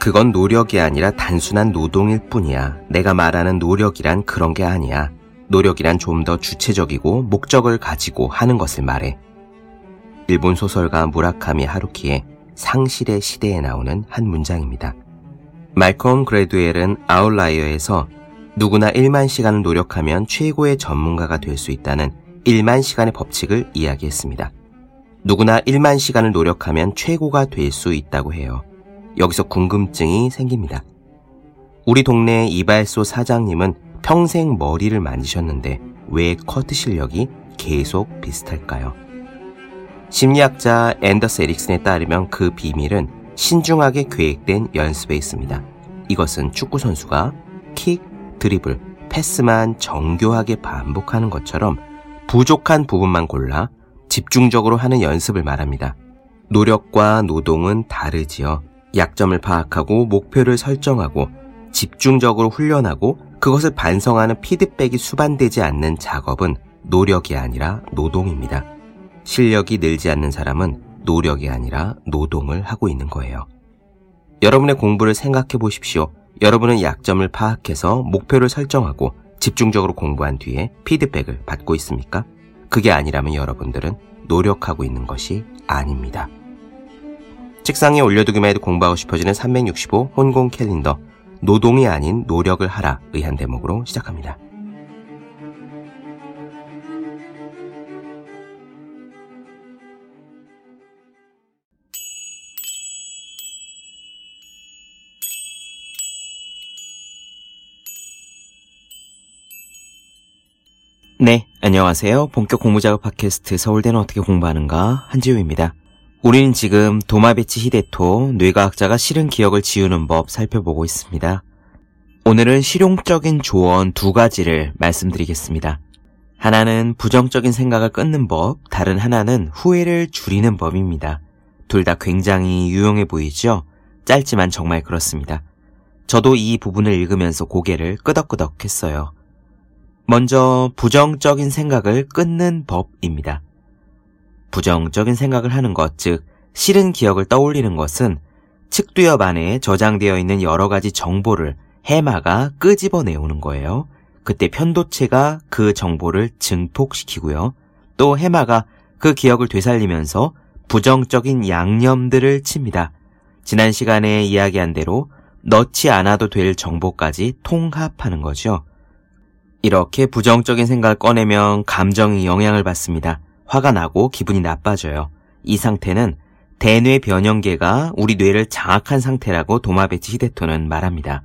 그건 노력이 아니라 단순한 노동일 뿐이야. 내가 말하는 노력이란 그런 게 아니야. 노력이란 좀 더 주체적이고 목적을 가지고 하는 것을 말해. 일본 소설가 무라카미 하루키의 상실의 시대에 나오는 한 문장입니다. 말콤 그레두엘은 아웃라이어에서 누구나 1만 시간을 노력하면 최고의 전문가가 될 수 있다는 1만 시간의 법칙을 이야기했습니다. 누구나 1만 시간을 노력하면 최고가 될 수 있다고 해요. 여기서 궁금증이 생깁니다. 우리 동네 이발소 사장님은 평생 머리를 만지셨는데 왜 커트 실력이 계속 비슷할까요? 심리학자 앤더스 에릭슨에 따르면 그 비밀은 신중하게 계획된 연습에 있습니다. 이것은 축구선수가 킥, 드리블, 패스만 정교하게 반복하는 것처럼 부족한 부분만 골라 집중적으로 하는 연습을 말합니다. 노력과 노동은 다르지요. 약점을 파악하고 목표를 설정하고 집중적으로 훈련하고 그것을 반성하는 피드백이 수반되지 않는 작업은 노력이 아니라 노동입니다. 실력이 늘지 않는 사람은 노력이 아니라 노동을 하고 있는 거예요. 여러분의 공부를 생각해 보십시오. 여러분은 약점을 파악해서 목표를 설정하고 집중적으로 공부한 뒤에 피드백을 받고 있습니까? 그게 아니라면 여러분들은 노력하고 있는 것이 아닙니다. 책상에 올려두기만 해도 공부하고 싶어지는 365 혼공 캘린더 노동이 아닌 노력을 하라 의한 대목으로 시작합니다. 네, 안녕하세요. 본격 공부작업 팟캐스트 서울대는 어떻게 공부하는가 한지우입니다. 우리는 지금 도마베치 히데토 뇌과학자가 싫은 기억을 지우는 법 살펴보고 있습니다. 오늘은 실용적인 조언 두 가지를 말씀드리겠습니다. 하나는 부정적인 생각을 끊는 법, 다른 하나는 후회를 줄이는 법입니다. 둘 다 굉장히 유용해 보이죠? 짧지만 정말 그렇습니다. 저도 이 부분을 읽으면서 고개를 끄덕끄덕 했어요. 먼저 부정적인 생각을 끊는 법입니다. 부정적인 생각을 하는 것, 즉 싫은 기억을 떠올리는 것은 측두엽 안에 저장되어 있는 여러 가지 정보를 해마가 끄집어내오는 거예요. 그때 편도체가 그 정보를 증폭시키고요. 또 해마가 그 기억을 되살리면서 부정적인 양념들을 칩니다. 지난 시간에 이야기한 대로 넣지 않아도 될 정보까지 통합하는 거죠. 이렇게 부정적인 생각을 꺼내면 감정이 영향을 받습니다. 화가 나고 기분이 나빠져요. 이 상태는 대뇌 변형계가 우리 뇌를 장악한 상태라고 도마베치 히데토는 말합니다.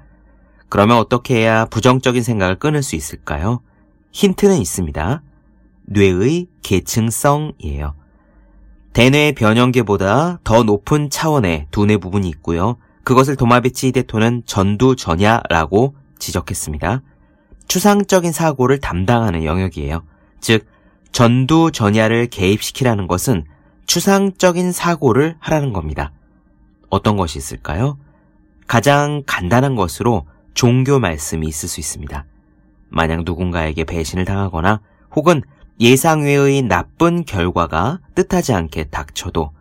그러면 어떻게 해야 부정적인 생각을 끊을 수 있을까요? 힌트는 있습니다. 뇌의 계층성이에요. 대뇌 변형계보다 더 높은 차원의 두뇌 부분이 있고요. 그것을 도마베치 히데토는 전두전야라고 지적했습니다. 추상적인 사고를 담당하는 영역이에요. 즉, 전두 전야를 개입시키라는 것은 추상적인 사고를 하라는 겁니다. 어떤 것이 있을까요? 가장 간단한 것으로 종교 말씀이 있을 수 있습니다. 만약 누군가에게 배신을 당하거나 혹은 예상 외의 나쁜 결과가 뜻하지 않게 닥쳐도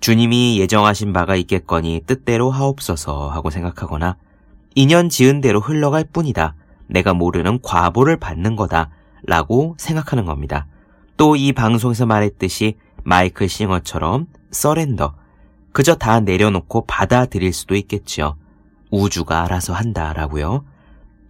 주님이 예정하신 바가 있겠거니 뜻대로 하옵소서 하고 생각하거나 인연 지은 대로 흘러갈 뿐이다. 내가 모르는 과보를 받는 거다. 라고 생각하는 겁니다. 또 이 방송에서 말했듯이 마이클 싱어처럼 서렌더. 그저 다 내려놓고 받아들일 수도 있겠지요. 우주가 알아서 한다라고요.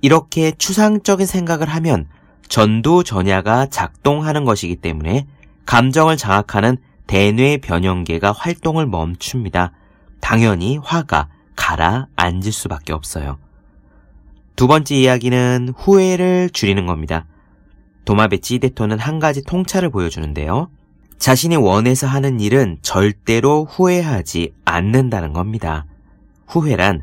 이렇게 추상적인 생각을 하면 전두전야가 작동하는 것이기 때문에 감정을 장악하는 대뇌 변형계가 활동을 멈춥니다. 당연히 화가 가라앉을 수밖에 없어요. 두 번째 이야기는 후회를 줄이는 겁니다. 도마베치 히데토는 한 가지 통찰을 보여주는데요. 자신이 원해서 하는 일은 절대로 후회하지 않는다는 겁니다. 후회란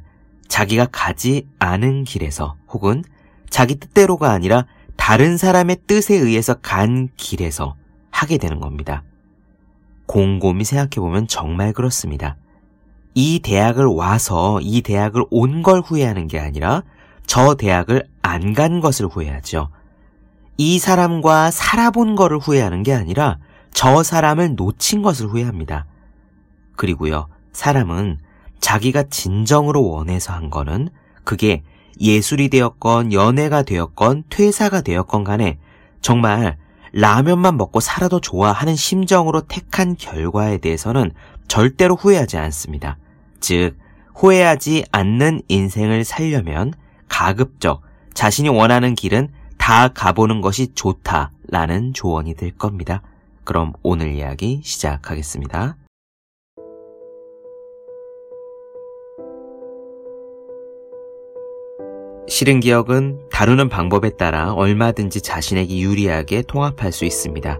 자기가 가지 않은 길에서 혹은 자기 뜻대로가 아니라 다른 사람의 뜻에 의해서 간 길에서 하게 되는 겁니다. 곰곰이 생각해보면 정말 그렇습니다. 이 대학을 와서 이 대학을 온 걸 후회하는 게 아니라 저 대학을 안 간 것을 후회하죠. 이 사람과 살아본 것을 후회하는 게 아니라 저 사람을 놓친 것을 후회합니다. 그리고요, 사람은 자기가 진정으로 원해서 한 거는 그게 예술이 되었건 연애가 되었건 퇴사가 되었건 간에 정말 라면만 먹고 살아도 좋아 하는 심정으로 택한 결과에 대해서는 절대로 후회하지 않습니다. 즉, 후회하지 않는 인생을 살려면 가급적 자신이 원하는 길은 다 가보는 것이 좋다라는 조언이 될 겁니다. 그럼 오늘 이야기 시작하겠습니다. 싫은 기억은 다루는 방법에 따라 얼마든지 자신에게 유리하게 통합할 수 있습니다.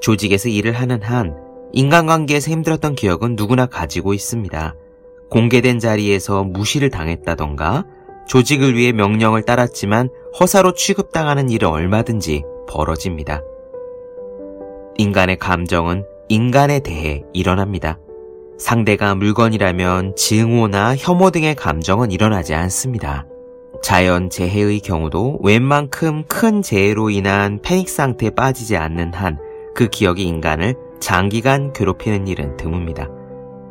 조직에서 일을 하는 한 인간관계에서 힘들었던 기억은 누구나 가지고 있습니다. 공개된 자리에서 무시를 당했다던가 조직을 위해 명령을 따랐지만 허사로 취급당하는 일은 얼마든지 벌어집니다. 인간의 감정은 인간에 대해 일어납니다. 상대가 물건이라면 증오나 혐오 등의 감정은 일어나지 않습니다. 자연 재해의 경우도 웬만큼 큰 재해로 인한 패닉 상태에 빠지지 않는 한 그 기억이 인간을 장기간 괴롭히는 일은 드뭅니다.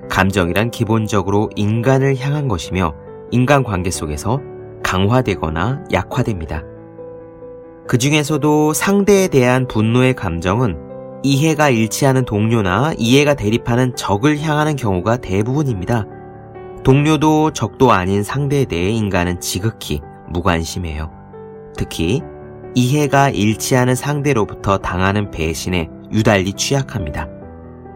감정이란 기본적으로 인간을 향한 것이며 인간 관계 속에서 강화되거나 약화됩니다. 그 중에서도 상대에 대한 분노의 감정은 이해가 일치하는 동료나 이해가 대립하는 적을 향하는 경우가 대부분입니다. 동료도 적도 아닌 상대에 대해 인간은 지극히 무관심해요. 특히 이해가 일치하는 상대로부터 당하는 배신에 유달리 취약합니다.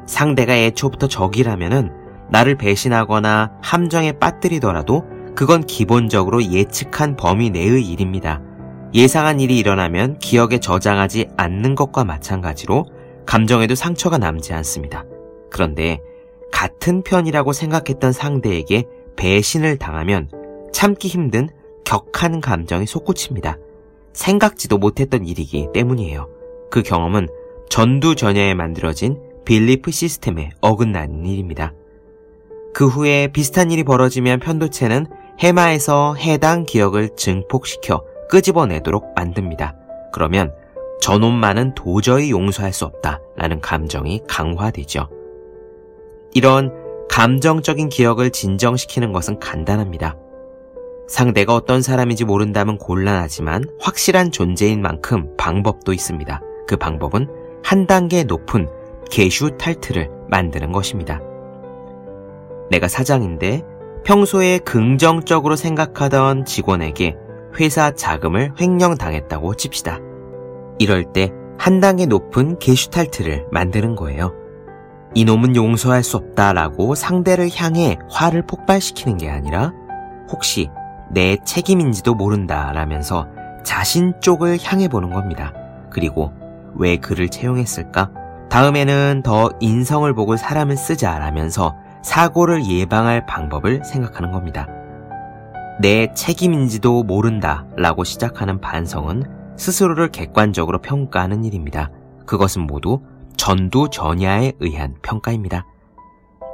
상대가 애초부터 적이라면은 나를 배신하거나 함정에 빠뜨리더라도 그건 기본적으로 예측한 범위 내의 일입니다. 예상한 일이 일어나면 기억에 저장하지 않는 것과 마찬가지로 감정에도 상처가 남지 않습니다. 그런데 같은 편이라고 생각했던 상대에게 배신을 당하면 참기 힘든 격한 감정이 솟구칩니다. 생각지도 못했던 일이기 때문이에요. 그 경험은 전두전야에 만들어진 빌리프 시스템에 어긋나는 일입니다. 그 후에 비슷한 일이 벌어지면 편도체는 해마에서 해당 기억을 증폭시켜 끄집어내도록 만듭니다. 그러면 저놈만은 도저히 용서할 수 없다라는 감정이 강화되죠. 이런 감정적인 기억을 진정시키는 것은 간단합니다. 상대가 어떤 사람인지 모른다면 곤란하지만 확실한 존재인 만큼 방법도 있습니다. 그 방법은 한 단계 높은 게슈탈트를 만드는 것입니다. 내가 사장인데 평소에 긍정적으로 생각하던 직원에게 회사 자금을 횡령당했다고 칩시다. 이럴 때 한 단계 높은 게슈탈트를 만드는 거예요. 이놈은 용서할 수 없다라고 상대를 향해 화를 폭발시키는 게 아니라 혹시 내 책임인지도 모른다라면서 자신 쪽을 향해 보는 겁니다. 그리고 왜 그를 채용했을까? 다음에는 더 인성을 보고 사람을 쓰자라면서 사고를 예방할 방법을 생각하는 겁니다. 내 책임인지도 모른다 라고 시작하는 반성은 스스로를 객관적으로 평가하는 일입니다. 그것은 모두 전두전야에 의한 평가입니다.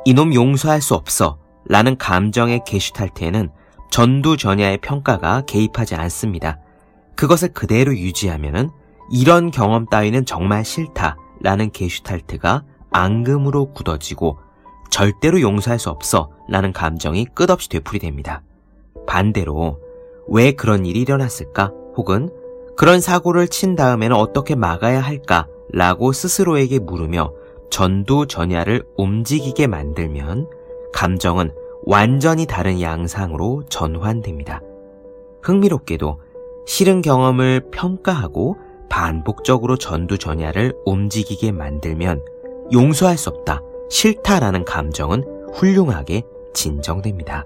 이놈 용서할 수 없어 라는 감정의 게슈탈트에는 전두전야의 평가가 개입하지 않습니다. 그것을 그대로 유지하면 이런 경험 따위는 정말 싫다 라는 게슈탈트가 앙금으로 굳어지고 절대로 용서할 수 없어 라는 감정이 끝없이 되풀이됩니다. 반대로 왜 그런 일이 일어났을까? 혹은 그런 사고를 친 다음에는 어떻게 막아야 할까? 라고 스스로에게 물으며 전두전야를 움직이게 만들면 감정은 완전히 다른 양상으로 전환됩니다. 흥미롭게도 싫은 경험을 평가하고 반복적으로 전두전야를 움직이게 만들면 용서할 수 없다, 싫다라는 감정은 훌륭하게 진정됩니다.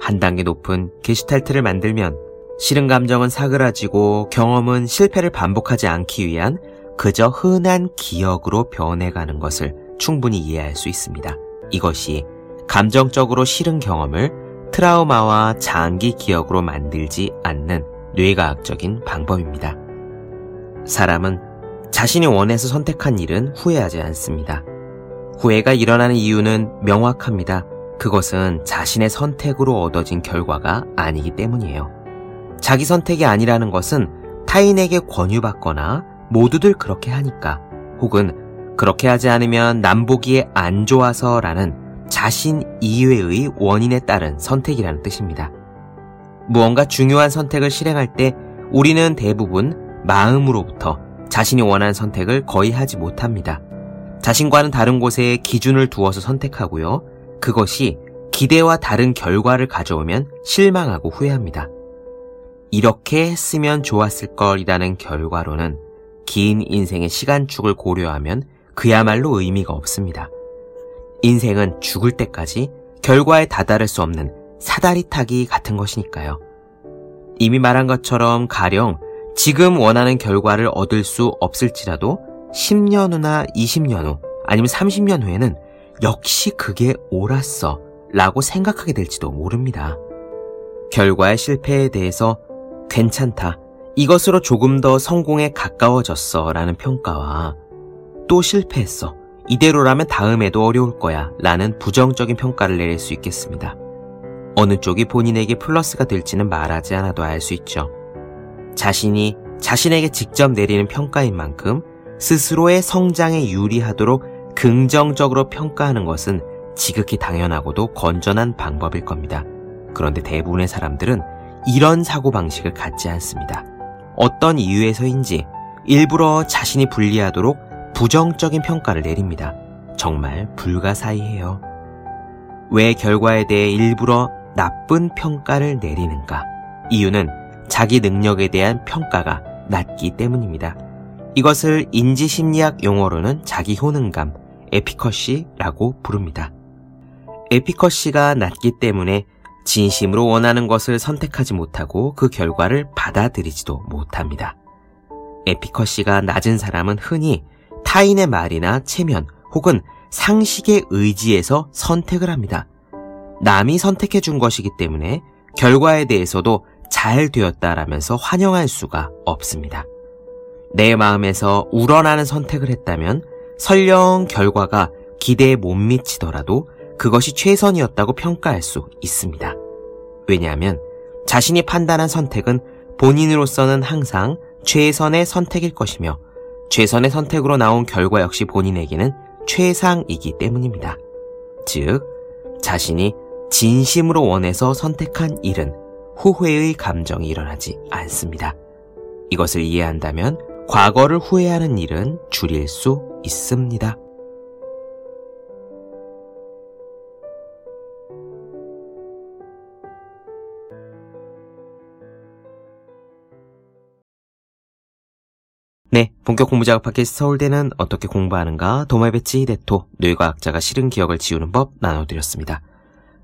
한 단계 높은 게시탈트를 만들면 싫은 감정은 사그라지고 경험은 실패를 반복하지 않기 위한 그저 흔한 기억으로 변해가는 것을 충분히 이해할 수 있습니다. 이것이 감정적으로 싫은 경험을 트라우마와 장기 기억으로 만들지 않는 뇌과학적인 방법입니다. 사람은 자신이 원해서 선택한 일은 후회하지 않습니다. 후회가 일어나는 이유는 명확합니다. 그것은 자신의 선택으로 얻어진 결과가 아니기 때문이에요. 자기 선택이 아니라는 것은 타인에게 권유받거나 모두들 그렇게 하니까 혹은 그렇게 하지 않으면 남 보기에 안 좋아서 라는 자신 이외의 원인에 따른 선택이라는 뜻입니다. 무언가 중요한 선택을 실행할 때 우리는 대부분 마음으로부터 자신이 원하는 선택을 거의 하지 못합니다. 자신과는 다른 곳에 기준을 두어서 선택하고요. 그것이 기대와 다른 결과를 가져오면 실망하고 후회합니다. 이렇게 했으면 좋았을 걸이라는 결과로는 긴 인생의 시간축을 고려하면 그야말로 의미가 없습니다. 인생은 죽을 때까지 결과에 다다를 수 없는 사다리 타기 같은 것이니까요. 이미 말한 것처럼 가령 지금 원하는 결과를 얻을 수 없을지라도 10년 후나 20년 후 아니면 30년 후에는 역시 그게 옳았어 라고 생각하게 될지도 모릅니다. 결과의 실패에 대해서 괜찮다. 이것으로 조금 더 성공에 가까워졌어 라는 평가와 또 실패했어. 이대로라면 다음에도 어려울 거야 라는 부정적인 평가를 내릴 수 있겠습니다. 어느 쪽이 본인에게 플러스가 될지는 말하지 않아도 알 수 있죠. 자신이 자신에게 직접 내리는 평가인 만큼 스스로의 성장에 유리하도록 긍정적으로 평가하는 것은 지극히 당연하고도 건전한 방법일 겁니다. 그런데 대부분의 사람들은 이런 사고방식을 갖지 않습니다. 어떤 이유에서인지 일부러 자신이 불리하도록 부정적인 평가를 내립니다. 정말 불가사의해요. 왜 결과에 대해 일부러 나쁜 평가를 내리는가? 이유는 자기 능력에 대한 평가가 낮기 때문입니다. 이것을 인지심리학 용어로는 자기 효능감, 에피커시라고 부릅니다. 에피커시가 낮기 때문에 진심으로 원하는 것을 선택하지 못하고 그 결과를 받아들이지도 못합니다. 에피커시가 낮은 사람은 흔히 타인의 말이나 체면 혹은 상식에 의지해서 선택을 합니다. 남이 선택해 준 것이기 때문에 결과에 대해서도 잘 되었다라면서 환영할 수가 없습니다. 내 마음에서 우러나는 선택을 했다면 설령 결과가 기대에 못 미치더라도 그것이 최선이었다고 평가할 수 있습니다. 왜냐하면 자신이 판단한 선택은 본인으로서는 항상 최선의 선택일 것이며 최선의 선택으로 나온 결과 역시 본인에게는 최상이기 때문입니다. 즉, 자신이 진심으로 원해서 선택한 일은 후회의 감정이 일어나지 않습니다. 이것을 이해한다면 과거를 후회하는 일은 줄일 수 있습니다. 네, 본격 공부 작업 팟캐스트 서울대는 어떻게 공부하는가 도마배치 히데토 뇌과학자가 싫은 기억을 지우는 법 나눠드렸습니다.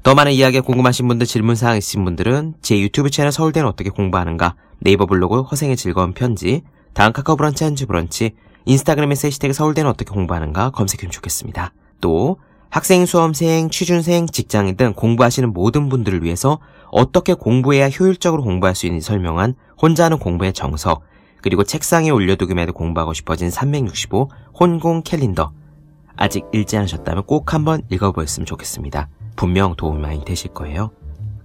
더 많은 이야기가 궁금하신 분들 질문사항 있으신 분들은 제 유튜브 채널 서울대는 어떻게 공부하는가 네이버 블로그 허생의 즐거운 편지 다음 카카오 브런치 한주 브런치 인스타그램에서 해시태그 서울대는 어떻게 공부하는가 검색해주면 좋겠습니다. 또 학생, 수험생, 취준생, 직장인 등 공부하시는 모든 분들을 위해서 어떻게 공부해야 효율적으로 공부할 수 있는지 설명한 혼자 하는 공부의 정석 그리고 책상에 올려두기만 해도 공부하고 싶어진 365 혼공 캘린더. 아직 읽지 않으셨다면 꼭 한번 읽어보셨으면 좋겠습니다. 분명 도움이 많이 되실 거예요.